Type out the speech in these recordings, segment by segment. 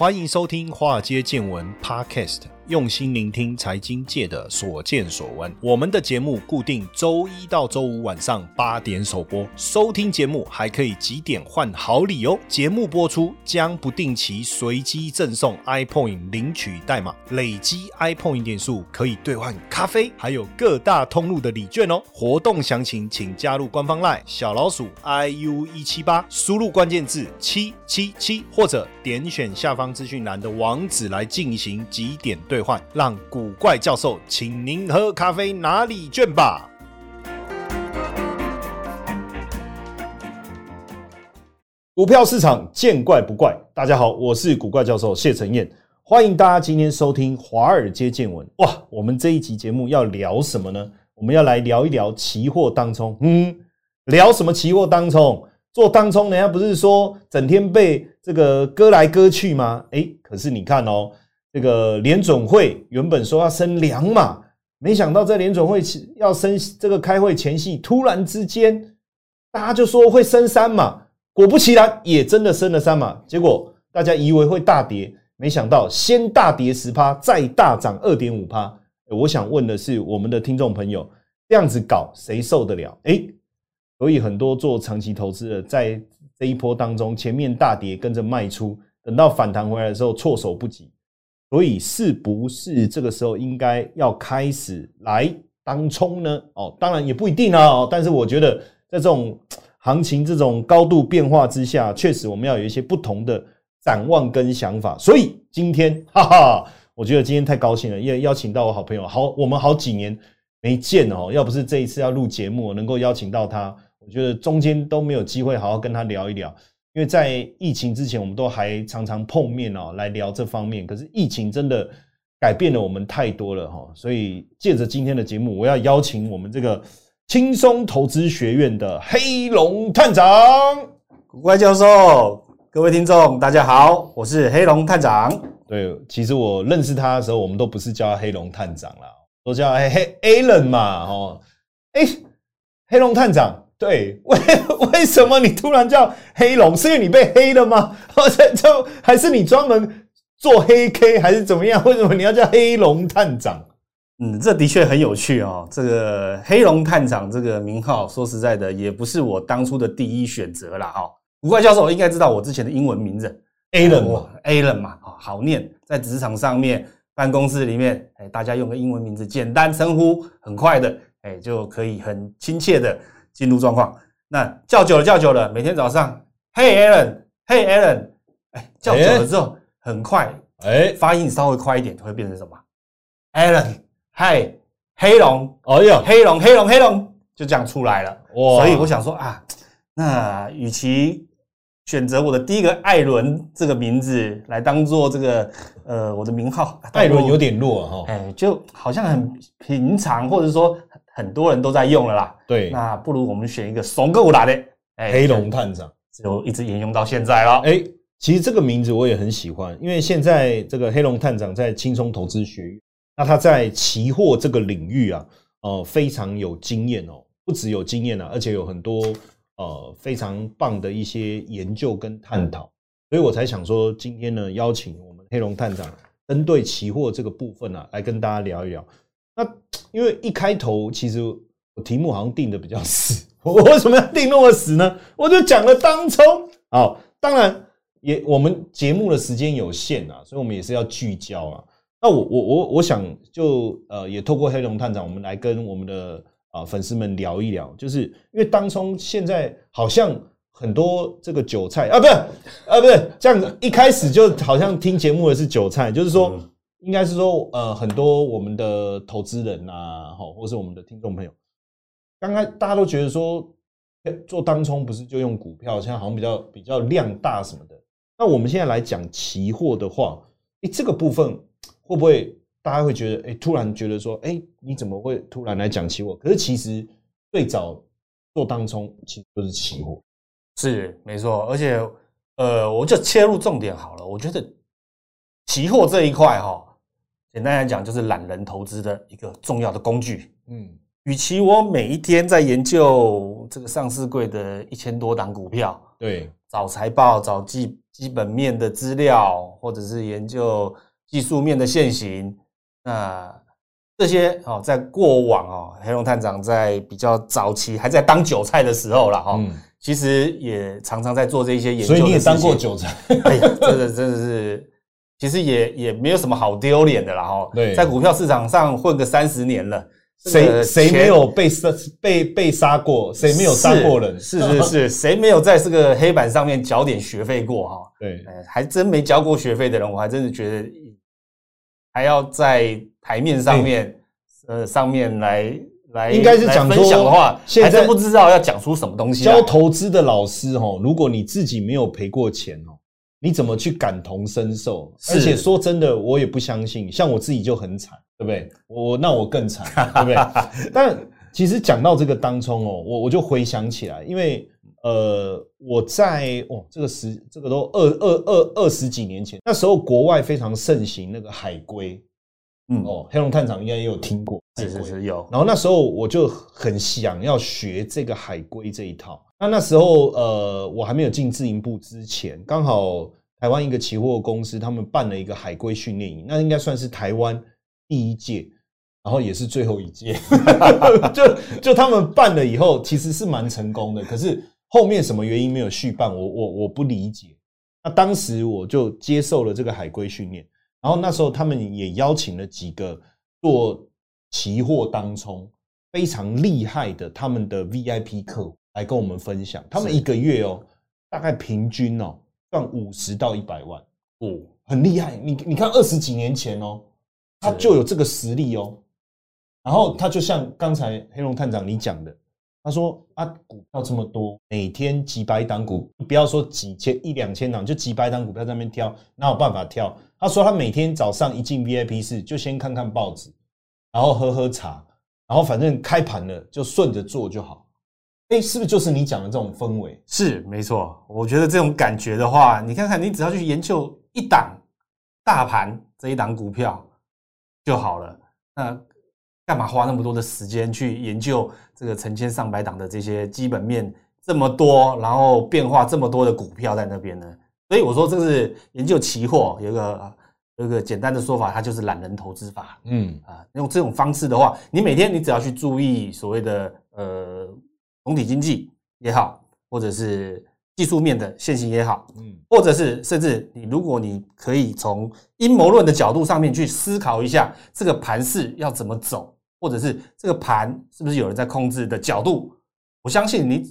欢迎收听《华尔街见闻》Podcast。用心聆听财经界的所见所闻。我们的节目固定周一到周五晚上八点首播，收听节目还可以几点换好礼哦！节目播出将不定期随机赠送 iPoint 领取代码，累积 iPoint 点数可以兑换咖啡，还有各大通路的礼券哦！活动详情请加入官方 LINE 小老鼠 iu 一七八，输入关键字七七七，或者点选下方资讯栏的网址来进行几点兑。兑换，让古怪教授请您喝咖啡拿礼券吧。股票市场见怪不怪，大家好，我是古怪教授谢承彦，欢迎大家今天收听华尔街见闻。哇，我们这一集节目要聊什么呢？我们要来聊一聊期货当冲。嗯，聊什么期货当冲？做当冲，人家不是说整天被这个割来割去吗？哎，可是你看哦。这个联准会原本说要升两码，没想到在联准会要升这个开会前夕，突然之间大家就说会升三码，果不其然也真的升了三码。结果大家以为会大跌，没想到先大跌十趴，再大涨二点五趴。我想问的是，我们的听众朋友这样子搞谁受得了？哎，所以很多做长期投资的在这一波当中，前面大跌跟着卖出，等到反弹回来的时候措手不及。所以是不是这个时候应该要开始来当冲呢？哦，当然也不一定啊。但是我觉得在这种行情这种高度变化之下，确实我们要有一些不同的展望跟想法。所以今天，哈哈，我觉得今天太高兴了，因为邀请到我好朋友，好，我们好几年没见哦。要不是这一次要录节目，能够邀请到他，我觉得中间都没有机会好好跟他聊一聊。因为在疫情之前，我们都还常常碰面哦，来聊这方面。可是疫情真的改变了我们太多了哈，所以借着今天的节目，我要邀请我们这个轻松投资学院的黑龙探长，古怪教授，各位听众大家好，我是黑龙探长。对，其实我认识他的时候，我们都不是叫他黑龙探长啦，都叫黑黑 Alan 嘛，哦，哎，黑龙探长。对，为为什么你突然叫黑龙？是因为你被黑了吗？或者就还是你专门做黑 K 还是怎么样？为什么你要叫黑龙探长？嗯，这的确很有趣哦。这个黑龙探长这个名号，说实在的，也不是我当初的第一选择了哈。古怪教授应该知道我之前的英文名字 Alan，Alan 嘛，好念，在职场上面、办公室里面，哎，大家用个英文名字，简单称呼，很快的，哎，就可以很亲切的。进入状况，那叫久了，叫久了，每天早上，Hey Alan，Hey Alan，哎，叫久了之后，很快，哎，发音稍微快一点，就会变成什么？Alan，Hey，黑龙，哎呀，黑龙，黑龙，黑龙，就这样出来了。哇！所以我想说啊，那与其选择我的第一个艾伦这个名字来当做这个呃我的名号，艾伦有点弱哈，哎，就好像很平常，或者说。很多人都在用了啦，对，那不如我们选一个怂够来的，哎黑龙探长，就一直沿用到现在了。哎，其实这个名字我也很喜欢，因为现在这个黑龙探长在轻松投资学院，那他在期货这个领域啊，呃，非常有经验哦，不只有经验啊，而且有很多呃非常棒的一些研究跟探讨，所以我才想说今天呢，邀请我们黑龙探长针对期货这个部分啊，来跟大家聊一聊。那因为一开头其实我题目好像定的比较死，我为什么要定那么死呢？我就讲了当冲，好，当然也我们节目的时间有限啊，所以我们也是要聚焦啊。那我我我我想就呃也透过黑龙探长，我们来跟我们的啊粉丝们聊一聊，就是因为当冲现在好像很多这个韭菜啊，不是啊，不是这样子，一开始就好像听节目的是韭菜，就是说。应该是说，呃，很多我们的投资人呐，哈，或是我们的听众朋友，刚刚大家都觉得说，做当冲不是就用股票，现在好像比较比较量大什么的。那我们现在来讲期货的话，哎，这个部分会不会大家会觉得，哎，突然觉得说，哎，你怎么会突然来讲期货？可是其实最早做当冲其实就是期货，是没错。而且，呃，我就切入重点好了。我觉得期货这一块，哈。简单来讲，就是懒人投资的一个重要的工具。嗯，与其我每一天在研究这个上市柜的一千多档股票，对，找财报、找基基本面的资料，或者是研究技术面的现行。那这些哦，在过往哦，黑龙探长在比较早期还在当韭菜的时候了哈，嗯，其实也常常在做这些研究。所以你也当过韭菜，哎呀，真的真的是，其实也也没有什么好丢脸的啦哈。对在股票市场上混个三十年了，这谁谁没有被杀被被杀过？谁没有杀过人？是是是，谁没有在这个黑板上面缴点学费过哈？对，哎，还真没交过学费的人，我还真的觉得还要在台面上面，呃，上面来来，应该是讲来分享的话，说现在还真不知道要讲出什么东西来。教投资的老师哦，如果你自己没有赔过钱哦，你怎么去感同身受？而且说真的，我也不相信，像我自己就很惨，对不对？我那我更惨，对不对？但其实讲到这个当中哦，我我就回想起来，因为呃，我在哦这个十这个都二二二二十几年前，那时候国外非常盛行那个海龟嗯，哦，黑龙探长应该也有听过，是是是有，然后那时候我就很想要学这个海龟这一套。那那时候呃，我还没有进自营部之前，刚好台湾一个期货公司他们办了一个海龟训练营，那应该算是台湾第一届，然后也是最后一届。就就他们办了以后，其实是蛮成功的，可是后面什么原因没有续办，我我我不理解。那当时我就接受了这个海龟训练。然后那时候他们也邀请了几个做期货当冲非常厉害的他们的 VIP 客户来跟我们分享，他们一个月哦，大概平均哦赚五十到一百万，哦，很厉害。你你看二十几年前哦，他就有这个实力哦。然后他就像刚才黑龙探长你讲的，他说啊，股票这么多，每天几百档股，不要说几千一两千档，就几百档股票在那边挑，哪有办法挑？他说他每天早上一进 VIP 室，就先看看报纸，然后喝喝茶，然后反正开盘了就顺着做就好。哎，是不是就是你讲的这种氛围？是没错。我觉得这种感觉的话，你看看，你只要去研究一档大盘这一档股票就好了。那干嘛花那么多的时间去研究这个成千上百档的这些基本面这么多，然后变化这么多的股票在那边呢？所以我说，这是研究期货有一个有一个简单的说法，它就是懒人投资法。嗯，啊，用这种方式的话，你每天你只要去注意所谓的呃总体经济也好，或者是技术面的现行也好，嗯，或者是甚至你如果你可以从阴谋论的角度上面去思考一下这个盘势要怎么走，或者是这个盘是不是有人在控制的角度，我相信你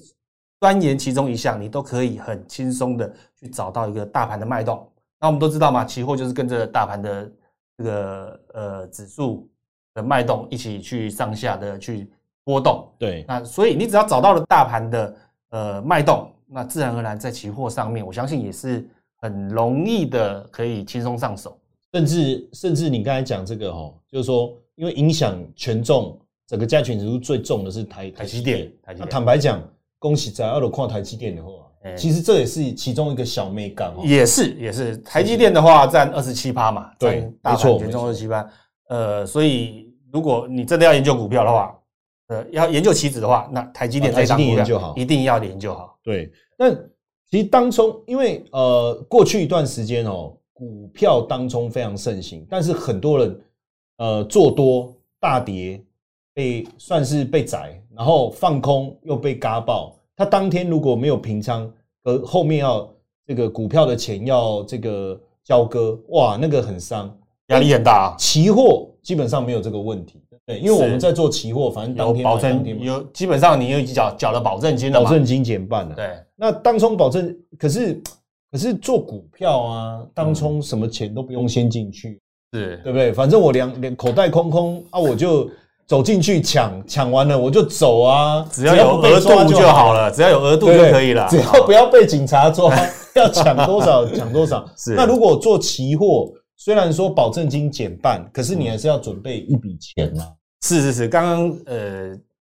钻研其中一项，你都可以很轻松的去找到一个大盘的脉动。那我们都知道嘛，期货就是跟着大盘的这个呃指数的脉动一起去上下的去波动。对，那所以你只要找到了大盘的呃脉动，那自然而然在期货上面，我相信也是很容易的可以轻松上手。甚至甚至你刚才讲这个哈，就是说，因为影响权重，整个加权指数最重的是台台积电台积那电坦白讲，恭喜在二楼看台积电的话哎，其实这也是其中一个小美感哦。也是也是，台积电的话占二十七趴嘛，对大没错盘权重二十七趴。呃，所所以如果你真的要研究股票的话，呃，要研究棋子的话，那台积电啊台积这张股票电研究好一定要研究好。对，那其实当中，因为呃，过去一段时间哦，股票当中非常盛行，但是很多人呃做多大跌，被算是被宰，然后放空又被嘎爆。他当天如果没有平仓，呃，后面要这个股票的钱要这个交割，哇，那个很伤。压力很大啊，期货基本上没有这个问题，对，因为我们在做期货，反正当天保证有，基本上你有缴缴了保证金了？保证金减半了。对，那当冲保证，可是可是做股票啊，当冲什么钱都不用先进去，是对不对？反正我两两口袋空空啊，我就走进去抢，抢完了我就走啊，只要有额度就就好了，只要有额度就可以了。只要不要被警察抓，要抢多少抢多少。是那如果做期货，虽然说保证金减半，可是你还是要准备一笔钱啊。是是是，刚刚呃，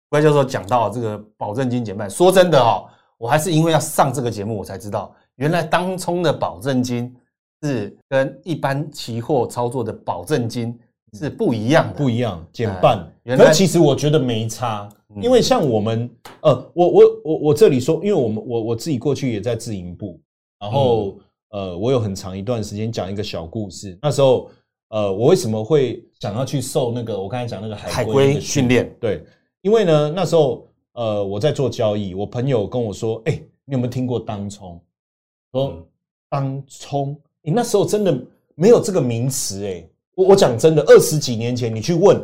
关教授讲到这个保证金减半，说真的哦，我还是因为要上这个节目，我才知道原来当冲的保证金是跟一般期货操作的保证金是不一样的，不一样，减半。原来其实我觉得没差，嗯因为像我们，呃，我我我我这里说，因为我们我我自己过去也在自营部，然后、呃，我有很长一段时间讲一个小故事。那时候，呃，我为什么会想要去受那个我刚才讲那个海海龟训练，对，因为呢，那时候呃我在做交易，我朋友跟我说：“哎、你有没有听过当冲？”说嗯当冲，你那时候真的没有这个名词哎、我我讲真的，二十几年前你去问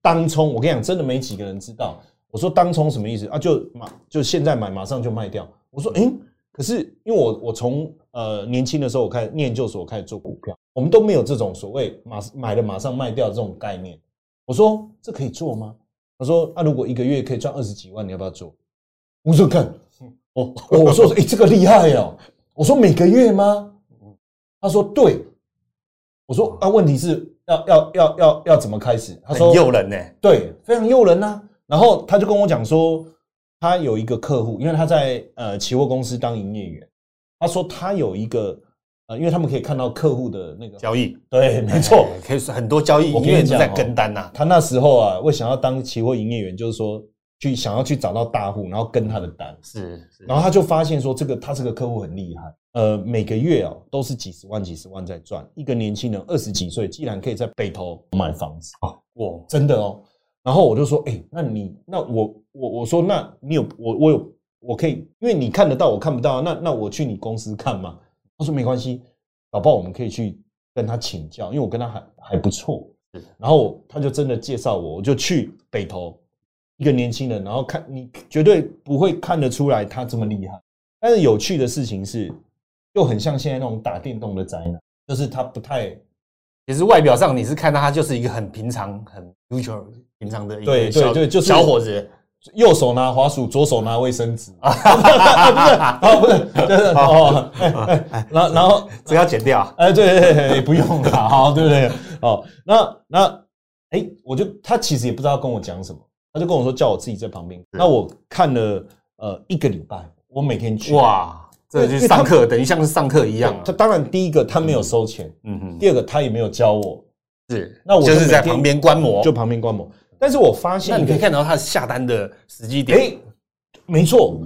当冲，我跟你讲，真的没几个人知道。我说当冲什么意思啊？就马就现在买，马上就卖掉。我说，诶，可是因为我我从呃年轻的时候我开始念研究所，我开始做股票，我们都没有这种所谓马买了马上卖掉这种概念。我说这可以做吗？他说啊，如果一个月可以赚二十几万，你要不要做？我说看，我我说诶，这个厉害哦。我说每个月吗？他说对。我说啊，问题是要要要要要怎么开始？他说诱人呢。对，非常诱人呐、然后他就跟我讲说，他有一个客户，因为他在呃期货公司当营业员，他说他有一个呃，因为他们可以看到客户的那个，交易对，没错。哎可以说很多交易我跟你讲哦因为都在跟单呐。他那时候啊，为想要当期货营业员，就是说去想要去找到大户，然后跟他的单，是是，然后他就发现说，这个他这个客户很厉害，呃，每个月哦都是几十万、几十万在赚。一个年轻人二十几岁，竟然可以在北投买房子，哇，真的哦。然后我就说，哎、那你那我我我说，那你有我我有我可以，因为你看得到，我看不到，那那我去你公司看嘛。他说没关系，搞不好我们可以去跟他请教，因为我跟他还还不错。然后他就真的介绍我，我就去北投，一个年轻人，然后看你绝对不会看得出来他这么厉害。但是有趣的事情是，又很像现在那种打电动的宅男，就是他不太其实外表上你是看到他就是一个很平常、很 usual 平常的一个对对小对就是小伙子。右手拿滑鼠，左手拿卫生纸，啊不是，哦不是，就是哦，哎哎然后然后这个要剪掉。哎，对对对对，不用了，好，对不对？哦，那那哎，我就他其实也不知道跟我讲什么，他就跟我说叫我自己在旁边。那我看了呃一个礼拜，我每天去。哇，这就是上课，等于像是上课一样啊他。当然第一个他没有收钱，嗯哼，第二个他也没有教我，是，那我就就是在旁边观摩，就旁边观摩。但是我发现那你可以看到他下单的时机点。哎，没错，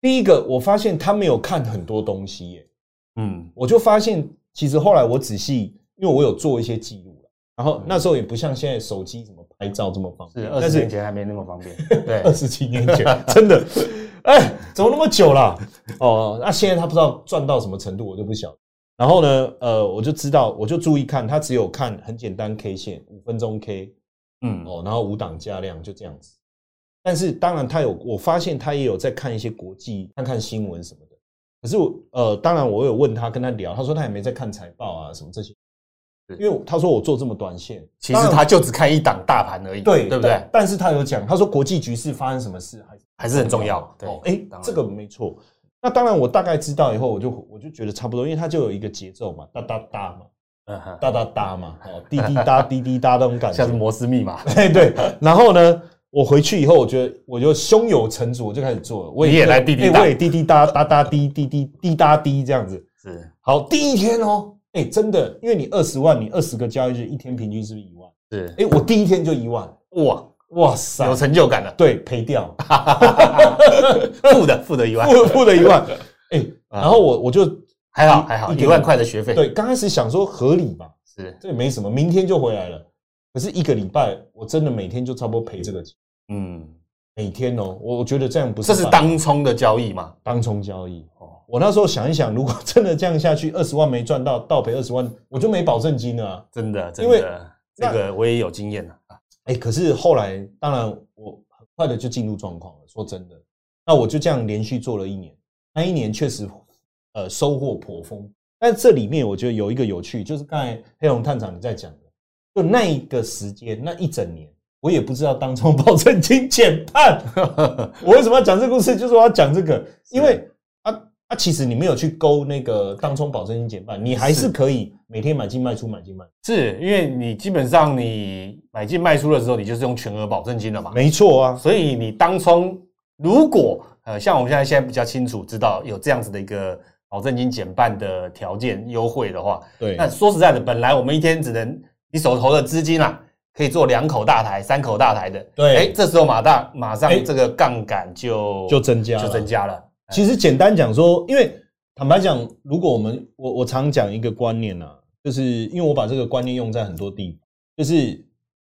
第一个我发现他没有看很多东西耶，嗯，我就发现其实后来我仔细，因为我有做一些记录了，然后那时候也不像现在手机怎么拍照这么方便，是二十年前还没那么方便。对二，十七年前 真的，哎，怎么那么久了？哦，那现在他不知道赚到什么程度，我就不晓得。然后呢，呃，我就知道，我就注意看，他只有看很简单 K 线，五分钟 K，嗯，哦，然后五档加量就这样子。但是当然他有，我发现他也有在看一些国际，看看新闻什么的。可是我呃，当然我有问他，跟他聊，他说他也没在看财报啊什么这些，因为他说我做这么短线，其实他就只看一档大盘而已，对对不对但？是他有讲，他说国际局势发生什么事还还是很重要。对哦，，哎这个没错。那当然，我大概知道以后，我就我就觉得差不多，因为他就有一个节奏嘛，哒哒哒嘛，哒哒哒嘛，哦，滴滴答 滴滴答那种感觉，像是摩斯密码，哎，对。然后呢，我回去以后，我觉得我就胸有成竹，我就开始做了。我你也来滴滴我也滴滴答答答滴滴滴滴答滴这样子。是。好，第一天哦，哎，真的，因为你二十万，你二十个交易日，一天平均是不是一万？是，哎，我第一天就一万，哇，哇塞。有，成就感了，对，赔掉，负的负的一万，负负的一万，哎，啊。然后我我就还好还好，一万块的学费，对，刚开始想说合理吧，是，这也没什么，明天就回来了。可是一个礼拜，我真的每天就差不多赔这个钱，嗯，每天哦，我我觉得这样不是这是当冲的交易嘛？当冲交易。哦，我那时候想一想，如果真的这样下去，二十万没赚到，倒赔二十万，我就没保证金了啊。真的，真因为的，这个我也有经验了。哎，可是后来，当然我很快的就进入状况了。说真的，那我就这样连续做了一年，那一年确实呃收获颇丰。但这里面我觉得有一个有趣，就是刚才黑龙探长你在讲的，就那一个时间那一整年，我也不知道当冲 保证金减半。我为什么要讲这个故事？就是我要讲这个，因为啊啊，其实你没有去勾那个当冲保证金减半，你还是是可以每天买进卖出买进卖出。是因为你基本上你买进卖出的时候，你就是用全额保证金了嘛，没错啊，所以你当冲如果呃像我们现在现在比较清楚知道有这样子的一个保证金减半的条件优惠的话，对，那说实在的，本来我们一天只能你手头的资金啊，可以做两口大台、三口大台的，对哎，这时候马大马上哎这个杠杆就就增加了就增加了。其实简单讲说，因为坦白讲，如果我们我我常讲一个观念啊，就是因为我把这个观念用在很多地方，就是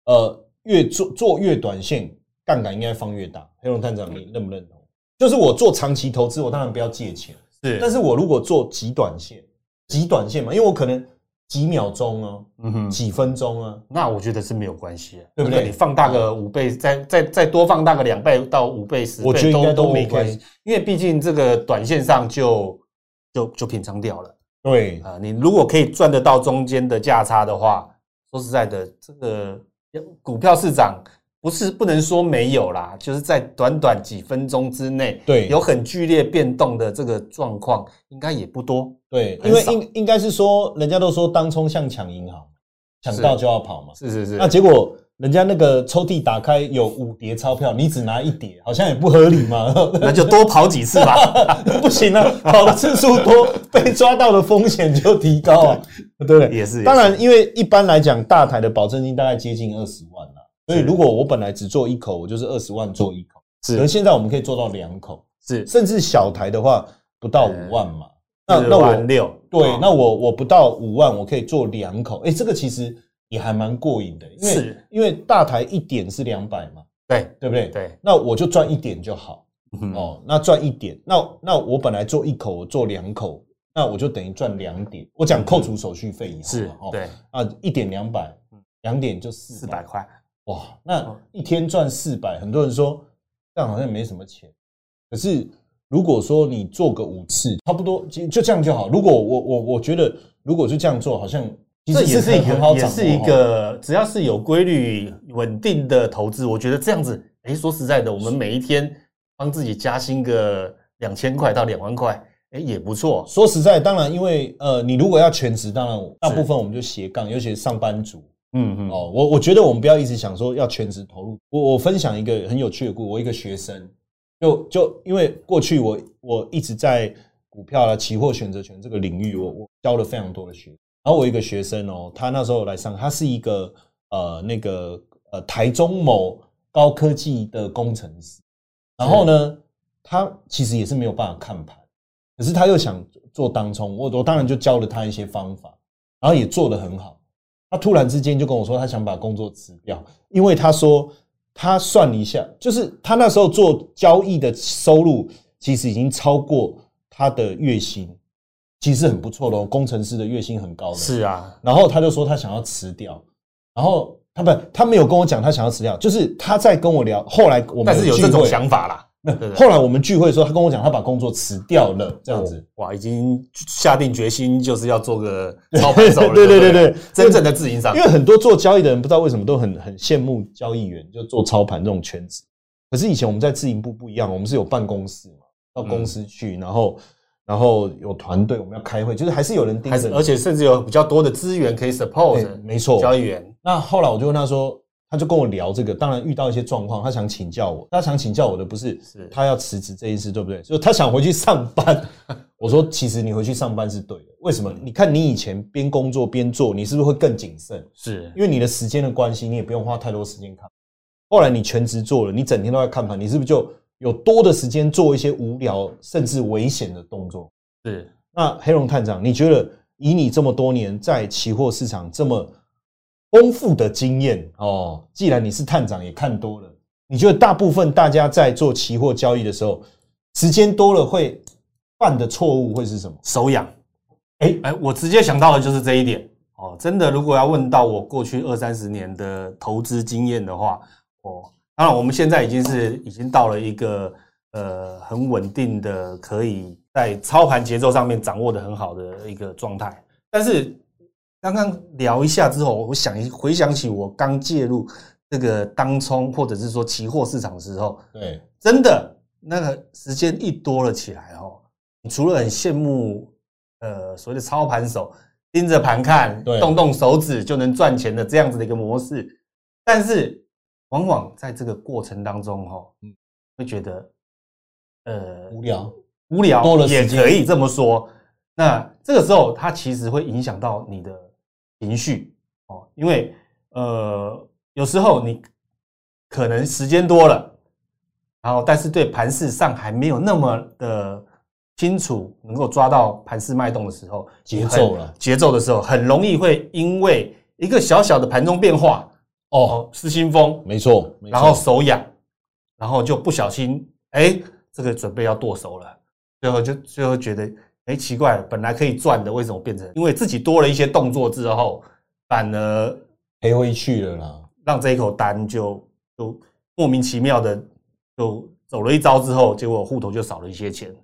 呃越做做越短线，杠杆应该放越大。黑龙探长，你认不认同？就是我做长期投资，我当然不要借钱，是，但是我如果做极短线，极短线嘛，因为我可能几秒钟啊，嗯哼，几分钟啊，那我觉得是没有关系的，对不对你放大个五倍，再再再多放大个两倍到五倍、十倍，我觉得应该都都没关系，因为毕竟这个短线上就就就平仓掉了对，啊、你如果可以赚得到中间的价差的话，说实在的，这个股票市场不是不能说没有啦，就是在短短几分钟之内，对有很剧烈变动的这个状况，应该也不多。对，因为应应该是说，人家都说当冲像抢银行，抢到就要跑嘛。是是是，那结果人家那个抽屉打开有五叠钞票，你只拿一叠，好像也不合理嘛。那就多跑几次吧。不行啊，跑的次数多，被抓到的风险就提高啊，对不对？也是，当然，因为一般来讲，大台的保证金大概接近二十万啦，所以如果我本来只做一口，我就是二十万做一口。可是是现在我们可以做到两口，是。甚至小台的话不到五万嘛。那那我万六，对，哦那我我不到五万，我可以做两口，哎、这个其实也还蛮过瘾的，因为因为大台一点是两百嘛，对对不对？对，那我就赚一点就好。嗯哦，那赚一点，那那我本来做一口，我做两口，那我就等于赚两点。我讲扣除手续费以后是，哦，对。啊，一点两百嗯，两点就四四百块，哇，那哦一天赚四百，很多人说这样好像没什么钱，可是如果说你做个五次，差不多就就这样就好。如果我我我觉得如果就这样做，好像其实这也是一个也是一哦个，只要是有规律、稳定的投资，我觉得这样子，哎，说实在的，我们每一天帮自己加薪个两千块到两万块，哎，也不错。说实在，当然因为呃，你如果要全职，当然大部分我们就斜杠，尤其是上班族嗯嗯，哦。我我觉得我们不要一直想说要全职投入。我我分享一个很有趣的故事，我一个学生，就就因为过去我我一直在股票啦、期货、选择权这个领域，我我教了非常多的学。然后我一个学生哦，他那时候来上，他是一个呃那个呃台中某高科技的工程师，然后呢，他其实也是没有办法看盘，可是他又想做当冲，我我当然就教了他一些方法，然后也做得很好。他突然之间就跟我说，他想把工作辞掉，因为他说他算了一下，就是他那时候做交易的收入其实已经超过他的月薪，其实很不错的哦，工程师的月薪很高的。是啊，然后他就说他想要辞掉，然后他不，他没有跟我讲他想要辞掉，就是他在跟我聊。后来我们但是有这种想法啦。那后来我们聚会的时候，他跟我讲他把工作辞掉了，这样子。哦哇，已经下定决心就是要做个操盘手了。对对不对对真正的自营商因。为很多做交易的人不知道为什么都很很羡慕交易员，就做操盘这种圈子。可是以前我们在自营部不一样，我们是有办公室嘛，到公司去，然后然后有团队，我们要开会，就是还是有人盯着而且甚至有比较多的资源可以 support 对没错交易员。那后来我就问他说，他就跟我聊这个，当然遇到一些状况，他想请教我。他想请教我的不是是他要辞职这一事，对不对？就是他想回去上班。我说，其实你回去上班是对的。为什么？你看你以前边工作边做，你是不是会更谨慎？是因为你的时间的关系，你也不用花太多时间看。后来你全职做了，你整天都在看盘，你是不是就有多的时间做一些无聊甚至危险的动作？是，那黑龙探长，你觉得以你这么多年在期货市场这么丰富的经验哦，既然你是探长也看多了，你觉得大部分大家在做期货交易的时候，时间多了会犯的错误会是什么？手痒。哎哎，我直接想到的就是这一点哦。真的，如果要问到我过去二三十年的投资经验的话，哦，当然我们现在已经是已经到了一个呃很稳定的，可以在操盘节奏上面掌握的很好的一个状态。但是刚刚聊一下之后，我想一回想起我刚介入这个当冲或者是说期货市场的时候，对，真的那个时间一多了起来哦，你除了很羡慕呃所谓的操盘手盯着盘看，对。动动手指就能赚钱的这样子的一个模式，但是往往在这个过程当中哈、哦，嗯。会觉得呃无聊，无聊也可以这么说。那这个时候，它其实会影响到你的情绪哦，因为呃，有时候你可能时间多了，然后但是对盘市上还没有那么的清楚，能够抓到盘势脉动的时候，节奏了，节奏的时候，很容易会因为一个小小的盘中变化，哦，失心疯，没错，然后手痒，然后就不小心，哎，这个准备要剁手了，最后就最后觉得，哎，奇怪了，本来可以赚的，为什么变成因为自己多了一些动作之后，反而赔回去了啦，让这一口单就就莫名其妙的就走了一招之后，结果户头就少了一些钱。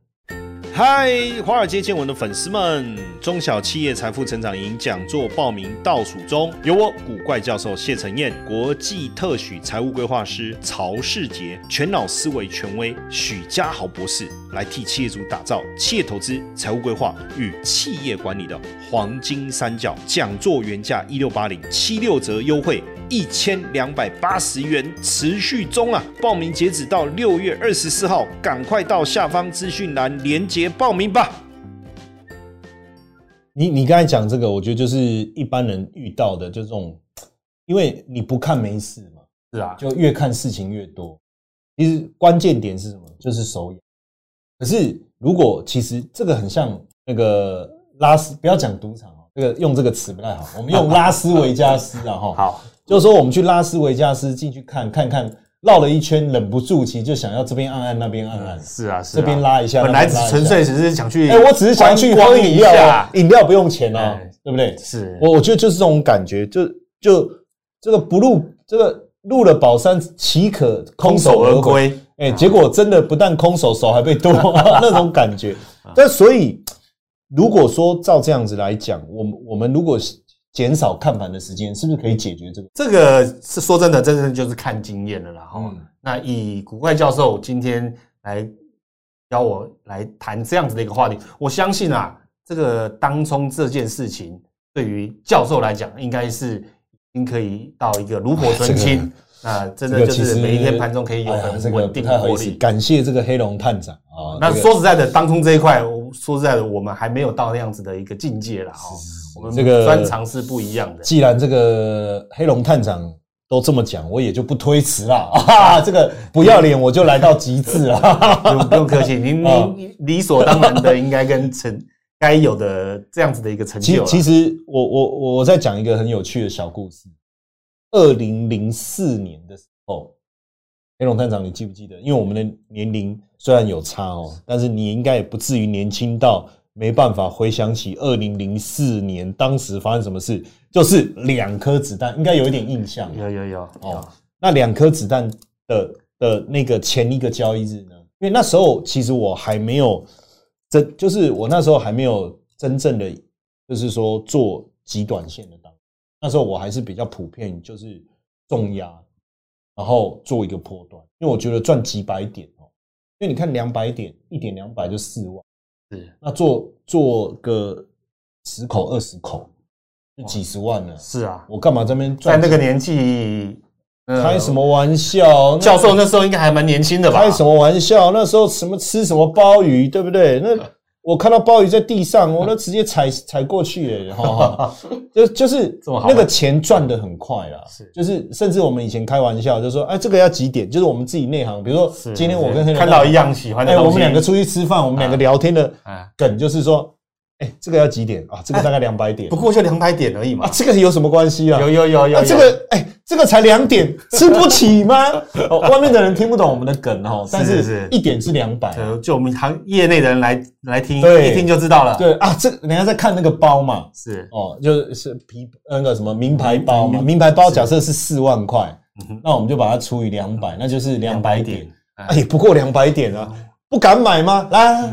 嗨，华尔街见闻的粉丝们，中小企业财富成长营讲座报名倒数中，有我古怪教授谢承彦、国际特许财务规划师曹世杰、全脑思维权威许家豪博士来替企业主打造企业投资、财务规划与企业管理的黄金三角。讲座原价一六八零，七六折优惠。一千两百八十元持续中啊！报名截止到六月二十四号，赶快到下方资讯栏连接报名吧。你你刚才讲这个，我觉得就是一般人遇到的，就这种，因为你不看没事嘛，是啊，就越看事情越多。其实关键点是什么？就是手痒。可是如果其实这个很像那个拉斯，不要讲赌场哦，这个用这个词不太好，我们用拉斯维加斯啊哈。好。就是说，我们去拉斯维加斯进去看看看，绕了一圈，忍不住，其实就想要这边按按，那边按按。是啊，是啊这边拉一下。本来只纯粹只是想去，哎，我只是想去喝饮料啊，饮料不用钱啊，对不对？是，我我觉得就是这种感觉，就就这个不入这个入了宝山，岂可空手而归？哎，结果真的不但空手，手还被剁，那种感觉。但所以，如果说照这样子来讲，我们我们如果减少看盘的时间，是不是可以解决这个？这个是说真的，真正就是看经验了啦。哈，那以古怪教授今天来邀我来谈这样子的一个话题，我相信啊，这个当冲这件事情对于教授来讲，应该是已经可以到一个炉火纯青。啊，真的就是每一天盘中可以有很稳定的获利。感谢这个黑龙探长啊。那说实在的，当冲这一块，说实在的，我们还没有到那样子的一个境界了哈。我们这个专长是不一样的。既然这个黑龙探长都这么讲，我也就不推辞了啊。这个不要脸，我就来到极致 了。不用客气，您您理所当然的应该跟成该有的这样子的一个成就。其实我我我在讲一个很有趣的小故事。二零零四年的时候，黑龙探长，你记不记得？因为我们的年龄虽然有差哦，但是你应该也不至于年轻到没办法回想起二零零四年当时发生什么事。就是两颗子弹，应该有一点印象。有有有哦。那两颗子弹的的那个前一个交易日呢？因为那时候其实我还没有真，就是我那时候还没有真正的，就是说做极短线的当。那时候我还是比较普遍，就是重压，然后做一个波段，因为我觉得赚几百点哦，因为你看两百点，一点两百就四万，是那做做个十口二十口就几十万了，是啊，我干嘛这边在那个年纪开什么玩笑？教授那时候应该还蛮年轻的吧？开什么玩笑？那时候什么吃什么鲍鱼，对不对？那。我看到鲍鱼在地上，我都直接踩踩过去，哎，哈，就就是那个钱赚的很快啦，是，就是甚至我们以前开玩笑就说，哎，这个要几点？就是我们自己内行，比如说今天我跟看到一样喜欢的哎，我们两个出去吃饭，我们两个聊天的梗就是说。哎，这个要几点啊？这个大概两百点，不过就两百点而已嘛。这个有什么关系啊？有有有有。这个哎，这个才两点，吃不起吗？哦，外面的人听不懂我们的梗哦。但是，一点是两百。就我们行业内的人来来听，一听就知道了。对啊，这人家在看那个包嘛。是哦，就是皮那个什么名牌包嘛。名牌包假设是四万块，那我们就把它除以两百，那就是两百点。哎，不过两百点啊，不敢买吗？来。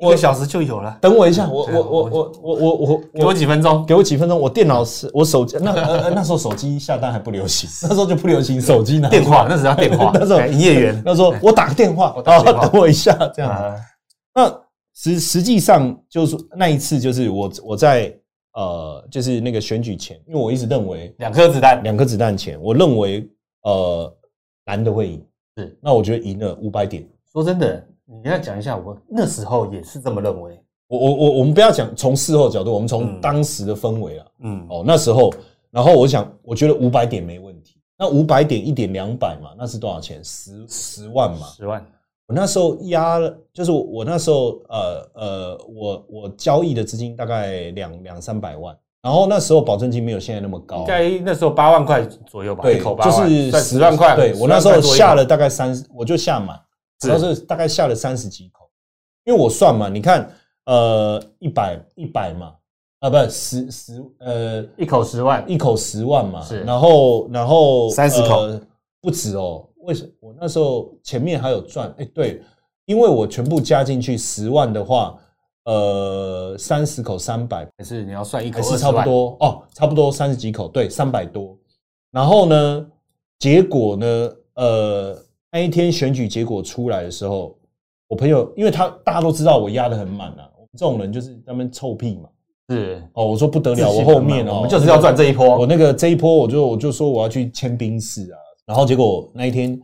一个小时就有了。等我一下，我我我我我我我给我几分钟，给我几分钟。我电脑是，我手机那呃那时候手机下单还不流行，那时候就不流行手机拿电话，那时候电话，那时候营业员，那时候我打个电话，啊，等我一下这样。那实实际上就是那一次，就是我我在呃，就是那个选举前，因为我一直认为两颗子弹，两颗子弹前，我认为呃蓝的会赢，是，那我觉得赢了五百点。说真的。你要讲一下，我那时候也是这么认为。我我我我们不要讲从事后角度，我们从当时的氛围啊，嗯，哦，那时候然后我想，我觉得五百点没问题。那五百点一点两百嘛，那是多少钱？十十万嘛。十万，我那时候压了，就是我我那时候呃呃，我我交易的资金大概两两三百万，然后那时候保证金没有现在那么高应，该那时候八万块左右吧，对，口就，是算十万块。对我那时候下了大概三十，我就下满，是然后是大概下了三十几口，因为我算嘛，你看呃一百一百嘛，啊不十十呃一口十万，一口十万嘛，是然后然后三十口呃不止哦，为什我那时候前面还有赚？哎，对，因为我全部加进去十万的话，呃，三十口三百还是你要算一口还是，差不多哦，差不多三十几口，对，三百多。然后呢，结果呢，呃，那一天选举结果出来的时候，我朋友因为他大家都知道我压的很满啊，我们这种人就是他们臭屁嘛。是哦，我说不得了，我后面哦，我们就是要赚这一波我那个这一波，我就我就说我要去签兵士啊，然后结果那一天，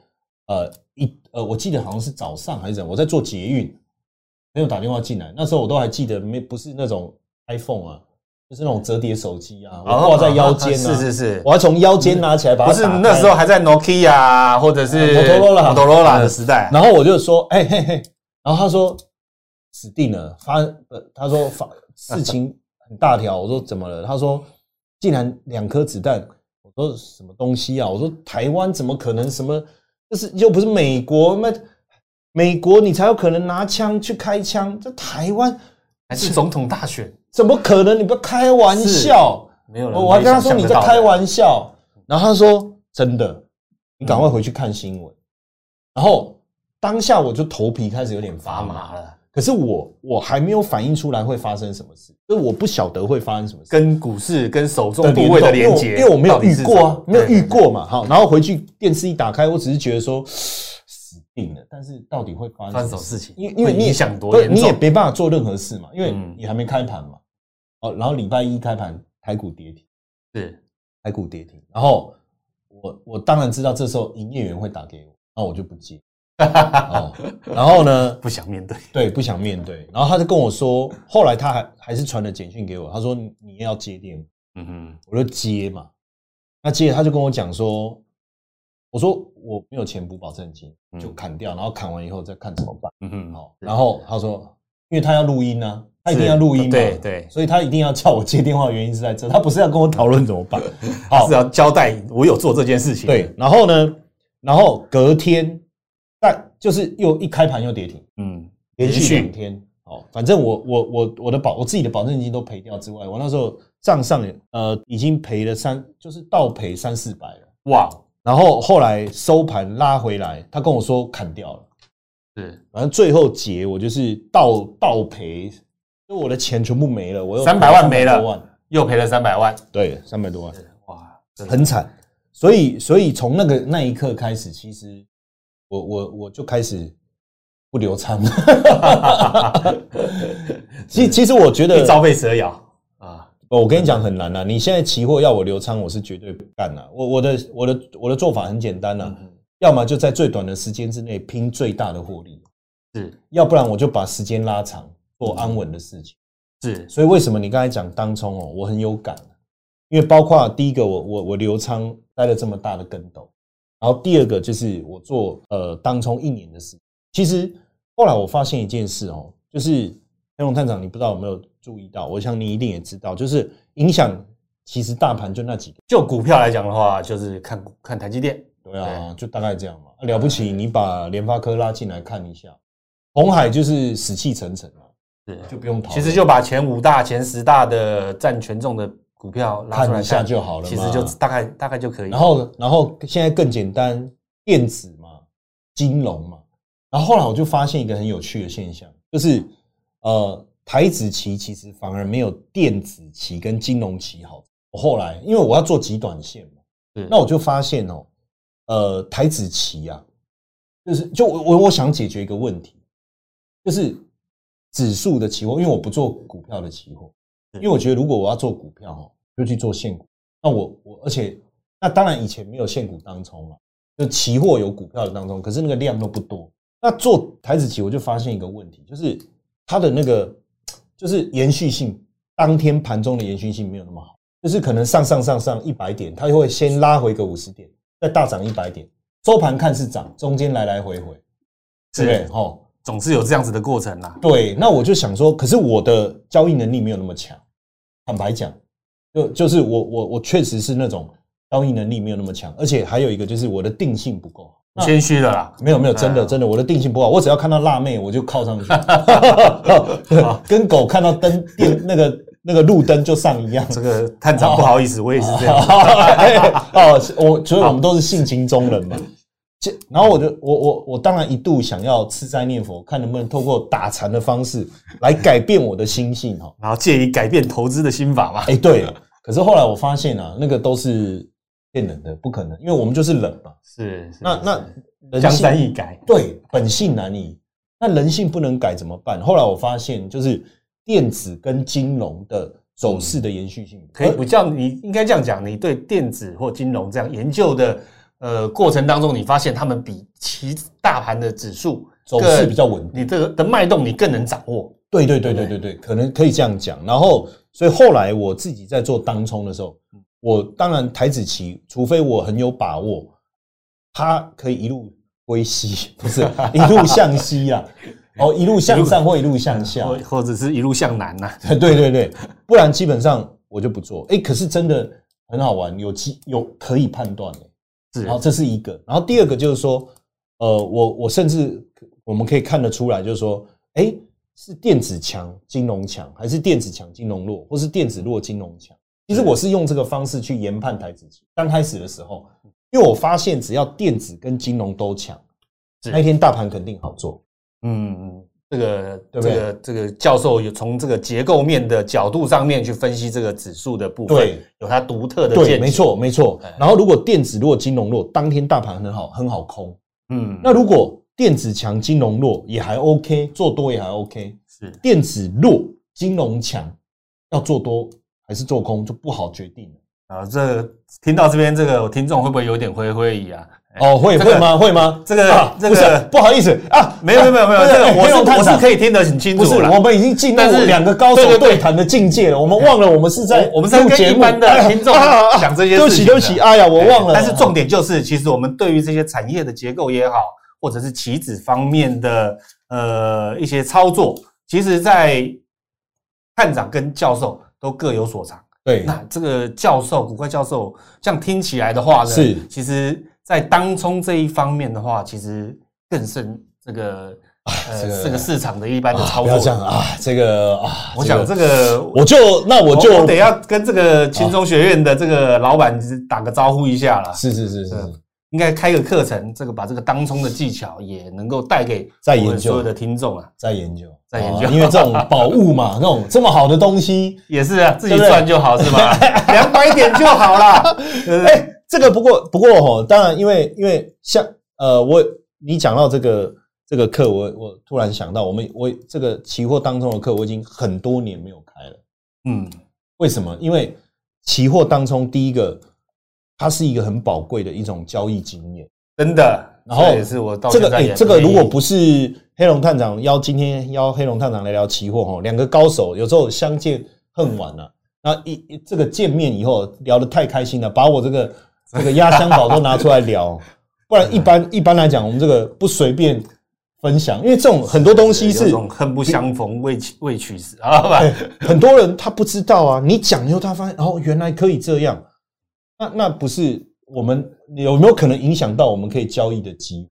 呃一呃，我记得好像是早上还是怎样，我在做捷运，朋友打电话进来，那时候我都还记得，没不是那种 iPhone 啊，就是那种折叠手机啊，我挂在腰间啊，是是是，我要从腰间拿起来把它不是那时候还在 Nokia 或者是呃 Motorola Motorola 的时代，然后我就说，哎嘿嘿，然后他说死定了，发呃，他说发事情很大条，我说怎么了？他说竟然两颗子弹，我说什么东西啊？我说台湾怎么可能什么？就是又不是美国，那美国你才有可能拿枪去开枪，这台湾还是总统大选，怎么可能？你不要开玩笑！没有人我我还跟他说你在开，玩笑，然后他说真的，你赶快回去看新闻。然后当下我就头皮开始有点发发麻，了，可是我我还没有反应出来会发生什么事，就是我不晓得会发生什么事。跟股市跟手中的部位的连接，因为我没有遇过啊，没有遇过。嘛。好，然后回去电视一打开，我只是觉得说死定了，但是到底会发发生什么事情？因为因为你也想多不是严重？你也没办法做任何事嘛，因为嗯你还没开盘嘛。哦，然后礼拜一开盘，台股跌停，是台股跌停，然后我我当然知道这时候营业员会打给我，那我就不接。哦，然后呢，不想面对，对，不想面对，然后他就跟我说，后来他还还是传了简讯给我，他说你你要接电话，嗯哼，我就接嘛。那接他就跟我讲说，我说我没有钱补保证金，嗯就砍掉，然后砍完以后再看怎么办。嗯哼，好，然后他说，因为他要录音呢、他一定要录音嘛，对对所以他一定要叫我接电话的原因是在这，他不是要跟我讨论怎么办。好是，要交代我有做这件事情。对，，然后呢，然后隔天但就是又一开盘又跌停，嗯，连续两天。哦，反正我我我我的保我自己的保证金都赔掉之外，我那时候账上呃已经赔了三，就是倒赔三四百了。哇，然后后来收盘拉回来，他跟我说砍掉了，是反正最后结我就是倒倒赔，就我的钱全部没了，我又300万没了300多万，又赔了三百万，对，三百多万，哇，很惨。所以所以从那个那一刻开始，其实我我我就开始不留仓。其其实我觉得一朝被蛇咬啊，我跟你讲很难啊！你现在期货要我留仓，我是绝对不干的。我我的我的我的做法很简单呐、嗯要么就在最短的时间之内拼最大的获利，是要不然我就把时间拉长，做安稳的事情。是，所以为什么你刚才讲当冲哦，我很有感，因为包括第一个我我我留仓待了这么大的跟斗，然后第二个就是我做呃当冲一年的事。其实后来我发现一件事哦，就是黑龙探长，你不知道有没有注意到？我想你一定也知道，就是影响其实大盘就那几个，就股票来讲的话，就是看看台积电，对啊，就大概这样嘛。啊了不起，你把联发科拉进来看一下，红海就是死气沉沉嘛，是就不用讨论。其实就把前五大、前十大的占权重的股票拉出来看一下就好了其实就大概大概就可以。然后，然后现在更简单，电子嘛，金融嘛。然后后来我就发现一个很有趣的现象，就是呃，台子期其实反而没有电子期跟金融期好。我后来因为我要做极短线那我就发现哦，呃，台子棋啊，就是就我我我想解决一个问题，就是指数的期货，因为我不做股票的期货，因为我觉得如果我要做股票哈，就去做现股。那我我而且那当然以前没有现股当冲嘛，就期货有股票的当冲，可是那个量都不多。那做台子期我就发现一个问题，就是它的那个就是延续性，当天盘中的延续性没有那么好。就是可能上上上上一百点，它会先拉回个五十点，再大涨一百点，收盘看是涨，中间来来回回，对不对？哦，总是有这样子的过程啦。对，那我就想说，可是我的交易能力没有那么强，坦白讲，就就是我我我确实是那种交易能力没有那么强，而且还有一个就是我的定性不够谦虚的啦，没有没有，真的真的，我的定性不好，我只要看到辣妹我就靠上去 跟狗看到灯电那个那个路灯就上一样。这个探长不好意思，我也是这样。哦，我所以我们都是性情中人嘛。这然后我就我我我当然一度想要吃斋念佛，看能不能透过打禅的方式来改变我的心性哈。然后借以改变投资的心法嘛。哎，对。可是后来我发现啊，那个都是骗人的，不可能，因为我们就是冷嘛。是，那那人江性山易改，对本性难移，那人性不能改怎么办？后来我发现，就是电子跟金融的走势的延续性，可以不叫你应该这样讲，你对电子或金融这样研究的呃过程当中，你发现他们比其大盘的指数走势比较稳定。你这个的脉动你更能掌握。对对对对对对，可能可以这样讲。然后，所以后来我自己在做当冲的时候，我当然台子期，除非我很有把握，它可以一路归西，不是一路向西啊，哦，一路向上或一路向下，或或者是一路向南 呐、对对对，不然基本上我就不做。哎，可是真的很好玩，有机有可以判断的。是然后这是一个，然后第二个就是说，呃，我我甚至我们可以看得出来，就是说，哎，是电子强金融强，还是电子强金融弱，或是电子弱金融强？其实我是用这个方式去研判台子期。刚开始的时候，因为我发现只要电子跟金融都强，那一天大盘肯定好做。嗯，嗯，这个对对这个这个教授有从这个结构面的角度上面去分析这个指数的部分，对，有它独特的对，见解。没，错，没错哎。然后如果电子弱金融弱，当天大盘很好，很好空。嗯，那如果电子强金融弱也还 OK，做多也还 OK。是电子弱，金融强，要做多还是做空就不好决定了。啊，这个听到这边，这个听众会不会有点灰灰意啊？哦，会会吗？会吗？这个这个不好意思啊，没有没有没有这个我是我是可以听得很清不是，楚了。我们已经进入两个高手对谈的境界了。我们忘了我们是在我我们是在跟一般的听众讲这些对不起，对不起，哎呀，我忘了。但是重点就是，其实我们对于这些产业的结构也好，或者是棋子方面的呃一些操作，其实在探长跟教授都各有所长。对那这个教授，古怪教授，这样听起来的话呢，是其实在当冲这一方面的话，其实更胜这个呃这个这个市场的一般的啊操作。不要这样啊，这个啊，我想这个个我就那我就我得要跟这个轻松学院的这个老板打个招呼一下了。是是是是嗯应该开个课程，这个把这个当冲的技巧也能够带给在研究所有的听众啊，在研究，在研究啊因为这种宝物嘛，那种这么好的东西，也是啊，自己赚就好是吧？两百点就好啦。对不对哎，这个不过不过哈，当然因为因为像呃，我你讲到这个这个课，我我突然想到，我们我这个期货当中的课，我已经很多年没有开了。嗯，为什么？因为期货当中，第一个它是一个很宝贵的一种交易经验。真的。然后这也是我到这个哎、现在也这个如果不是黑龙探长邀今天邀黑龙探长来聊期货哈，两个高手有时候相见恨晚了、那一一这个见面以后聊得太开心了，把我这个这个压箱宝都拿出来聊，不然一般一般来讲，我们这个不随便分享，因为这种很多东西有是种恨不相逢未未取时啊，吧？很多人他不知道啊，你讲以后他发现哦，原来可以这样，那那不是我们有没有可能影响到我们可以交易的机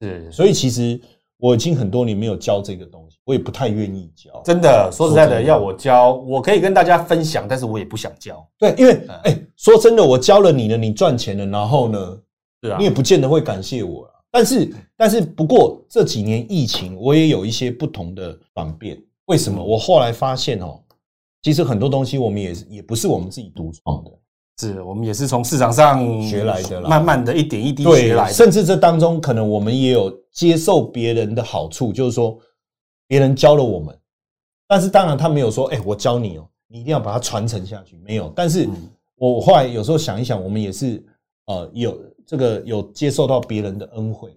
会？是所以其实我已经很多年没有教这个东西，我也不太愿意教。真的。说实在的，的要我教，我可以跟大家分享，但是我也不想教。对，因为嗯哎、说真的，我教了你了，你赚钱了，然后呢，是啊你，也不见得会感谢我啊。但是，但是不过这几年疫情，我也有一些不同的转变。为什么？嗯我后来发现哦，其实很多东西我们也是也不是我们自己独创的，是我们也是从市场上学来的啦慢慢的一点一滴学对来，的。甚至这当中可能我们也有接受别人的好处，就是说别人教了我们，但是当然他没有说，哎、我教你哦，你一定要把它传承下去，没有。但是嗯我我后来有时候想一想，我们也是呃有这个有接受到别人的恩惠，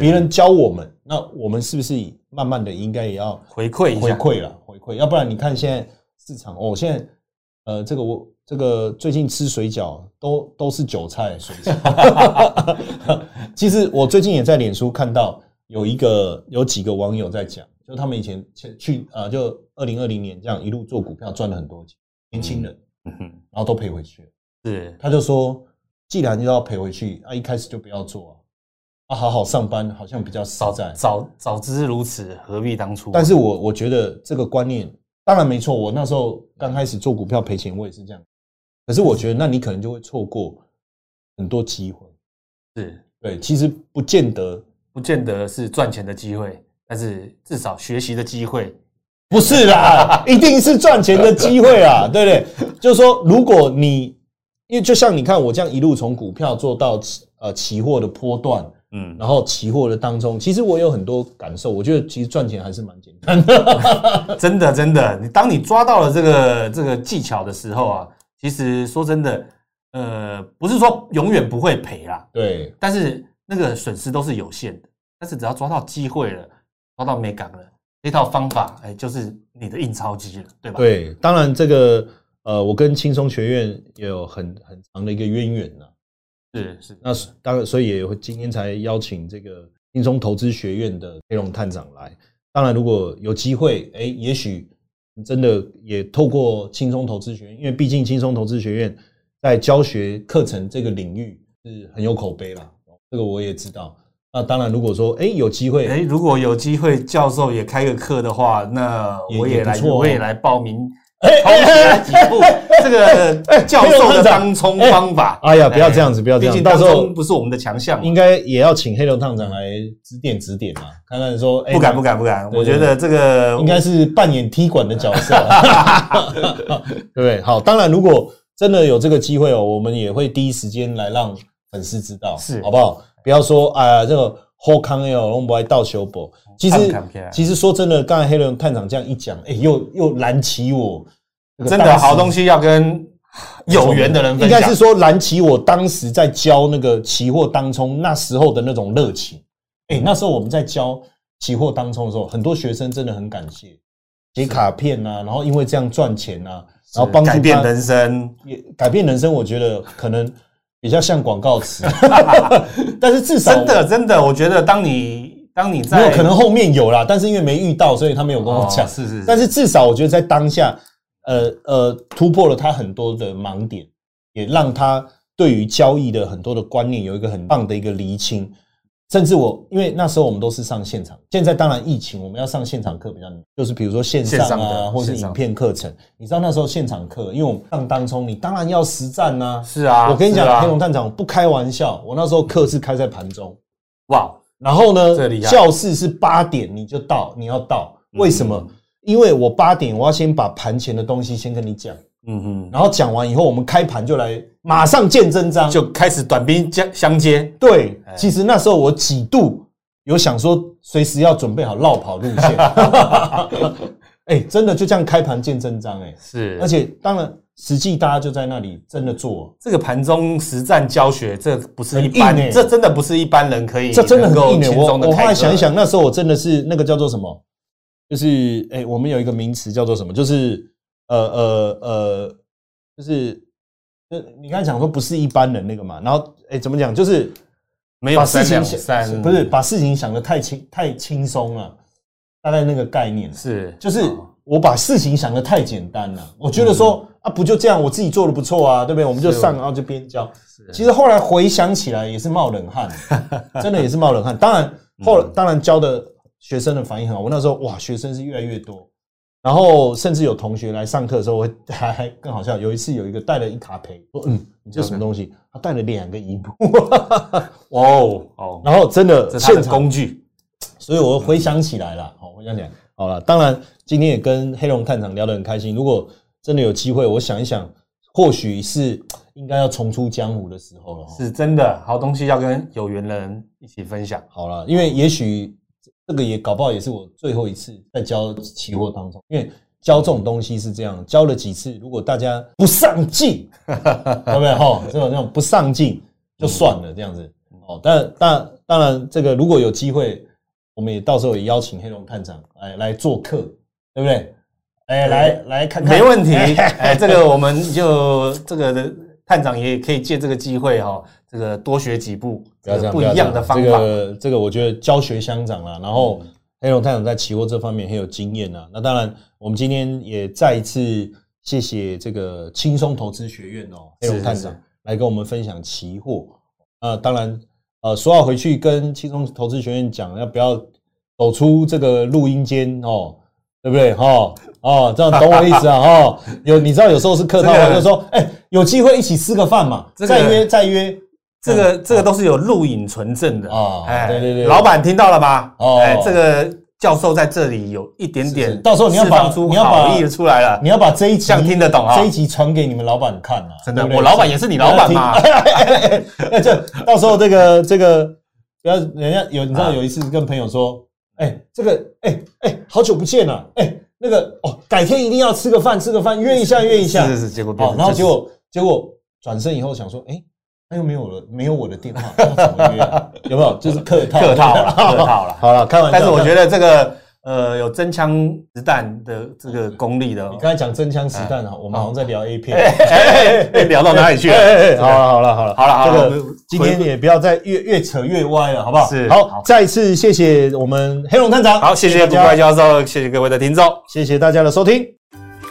别人教我们，那我们是不是慢慢的应该也要回馈，回馈了？回馈，要不然你看现在市场哦，现在呃这个我这个最近吃水饺都都是韭菜水饺。其实我最近也在脸书看到有一个有几个网友在讲，就他们以前前去啊，就二零二零年这样一路做股票赚了很多钱，年轻人，嗯然后都赔回去了。是，他就说，既然要赔回去，啊，一开始就不要做啊。啊，好好上班好像比较实在。早早知如此，何必当初？但是我我觉得这个观念当然没错。我那时候刚开始做股票赔钱，我也是这样。可是我觉得，那你可能就会错过很多机会。是对，其实不见得，不见得是赚钱的机会，但是至少学习的机会不是啦，一定是赚钱的机会啊，对不对？就是说，如果你因为就像你看，我这样一路从股票做到呃期货的波段。嗯，然后期货的当中，其实我有很多感受。我觉得其实赚钱还是蛮简单的，真的真的。你当你抓到了这个这个技巧的时候啊，其实说真的，呃，不是说永远不会赔啦，对。但是那个损失都是有限的。但是只要抓到机会了，抓到美感了，这套方法，哎，就是你的印钞机了，对吧？对，当然这个呃，我跟轻松学院也有很很长的一个渊源呢。是是，那当然，所以也会今天才邀请这个轻松投资学院的黑龙探长来。当然，如果有机会，哎，也许真的也透过轻松投资学院，因为毕竟轻松投资学院在教学课程这个领域是很有口碑啦。这个我也知道。那当然，如果说哎有机会，哎如果有机会教授也开个课的话，那我也来，我也来报名。哎，几步 这个教授的当冲方法。哎呀，不要这样子，不要这样。到时候不是我们的强项，应该也要请黑龙探长来指点指点嘛，看看说。不敢不敢不敢，我觉得这个应该是扮演踢馆的角色，对不对？好，当然如果真的有这个机会哦，我们也会第一时间来让粉丝知道，是好不好？不要说哎呀，这个后康哦，我们不爱倒修补。其实其实说真的，刚才黑人探长这样一讲，哎，又又燃起我。真的好东西要跟 有缘的人分享，应该是说燃起我当时在教那个期货当冲那时候的那种热情。哎，那时候我们在教期货当冲的时候，很多学生真的很感谢写卡片呐，然后因为这样赚钱呐，然后帮助改变人生，也改变人生。我觉得可能比较像广告词，但是至少真的真的，我觉得当你当你在可能后面有啦，但是因为没遇到，所以他没有跟我讲。是是，但是至少我觉得在当下。呃呃，突破了他很多的盲点，也让他对于交易的很多的观念有一个很棒的一个厘清。甚至我，因为那时候我们都是上现场，现在当然疫情，我们要上现场课比较难，就是比如说线上啊，或是影片课程。你知道那时候现场课，因为我们上当冲，你当然要实战呐。是啊，我跟你讲，黑龙探长不开玩笑，我那时候课是开在盘中，哇，然后呢，教室是八点你就到，你要到，为什么？因为我八点我要先把盘前的东西先跟你讲，嗯哼，然后讲完以后，我们开盘就来马上见真章，就开始短兵相相接。对，其实那时候我几度有想说，随时要准备好绕跑路线。哎，真的就这样开盘见真章，哎，是，而且当然实际大家就在那里真的做这个盘中实战教学，这不是一般，这真的不是一般人可以，这真的很硬。我我后来想一想，那时候我真的是那个叫做什么？就是哎，我们有一个名词叫做什么？就是呃呃呃，就是就你刚才讲说不是一般人那个嘛，然后哎怎么讲？就是没有把事情想，不是把事情想的太轻太轻松了，大概那个概念是，就是我把事情想的太简单了。我觉得说啊，不就这样，我自己做的不错啊，对不对？我们就上，然后就边教。其实后来回想起来也是冒冷汗，真的也是冒冷汗。当然后当然教的。学生的反应很好，我那时候哇，学生是越来越多，然后甚至有同学来上课的时候，还还更好笑。有一次有一个带了一卡培，说嗯，你这什么东西？他带了两个荧幕，哦哦，然后真的现场工具，所以我回想起来了，好回想起来，好了。当然今天也跟黑龙探长聊得很开心。如果真的有机会，我想一想，或许是应该要重出江湖的时候了。是真的好东西要跟有缘人一起分享。好了，因为也许。这个也搞不好也是我最后一次在教期货当中，因为教这种东西是这样，教了几次，如果大家不上进，对不对？哈，这种这种不上进就算了，这样子。哦，但但当然，这个如果有机会，我们也到时候也邀请黑龙探长来来做客，对不对？哎，来来看看，没问题。哎，这个我们就这个的探长也可以借这个机会哈，这个多学几步，不一样的方法。这个这个，我觉得教学相长了。然后黑龙探长在期货这方面很有经验啊。那当然，我们今天也再一次谢谢这个轻松投资学院哦，黑龙探长来跟我们分享期货。啊，当然，呃，说要回去跟轻松投资学院讲，要不要走出这个录音间哦？对不对？哈哦，这样懂我意思啊？哈，有你知道有时候是客套话，就是说，哎，有机会一起吃个饭嘛，再约再约，这个这个都是有录影存证的啊。哎，对对对，老板听到了吗？哦，这个教授在这里有一点点，到时候你要把你要把意出来了，你要把这一集听得懂啊，这一集传给你们老板看啊。真的，我老板也是你老板嘛。那这到时候这个这个，不要人家有你知道有一次跟朋友说。哎，这个，哎哎，好久不见了，哎，那个哦，改天一定要吃个饭，吃个饭，约一下，约一下。是是是，结果好，然后结果结果转身以后想说，哎，他又没有了，没有我的电话，怎么约？有没有？就是客套，客套了，客套了。好了，开玩笑。但是我觉得这个。呃，有真枪实弹的这个功力的。你刚才讲真枪实弹啊，我们好像在聊 A 片，聊到哪里去了？好了好了好了好了，这个今天也不要再越越扯越歪了，好不好？是。好，再次谢谢我们黑龙探长。好，谢谢古怪教授，谢谢各位的听众，谢谢大家的收听。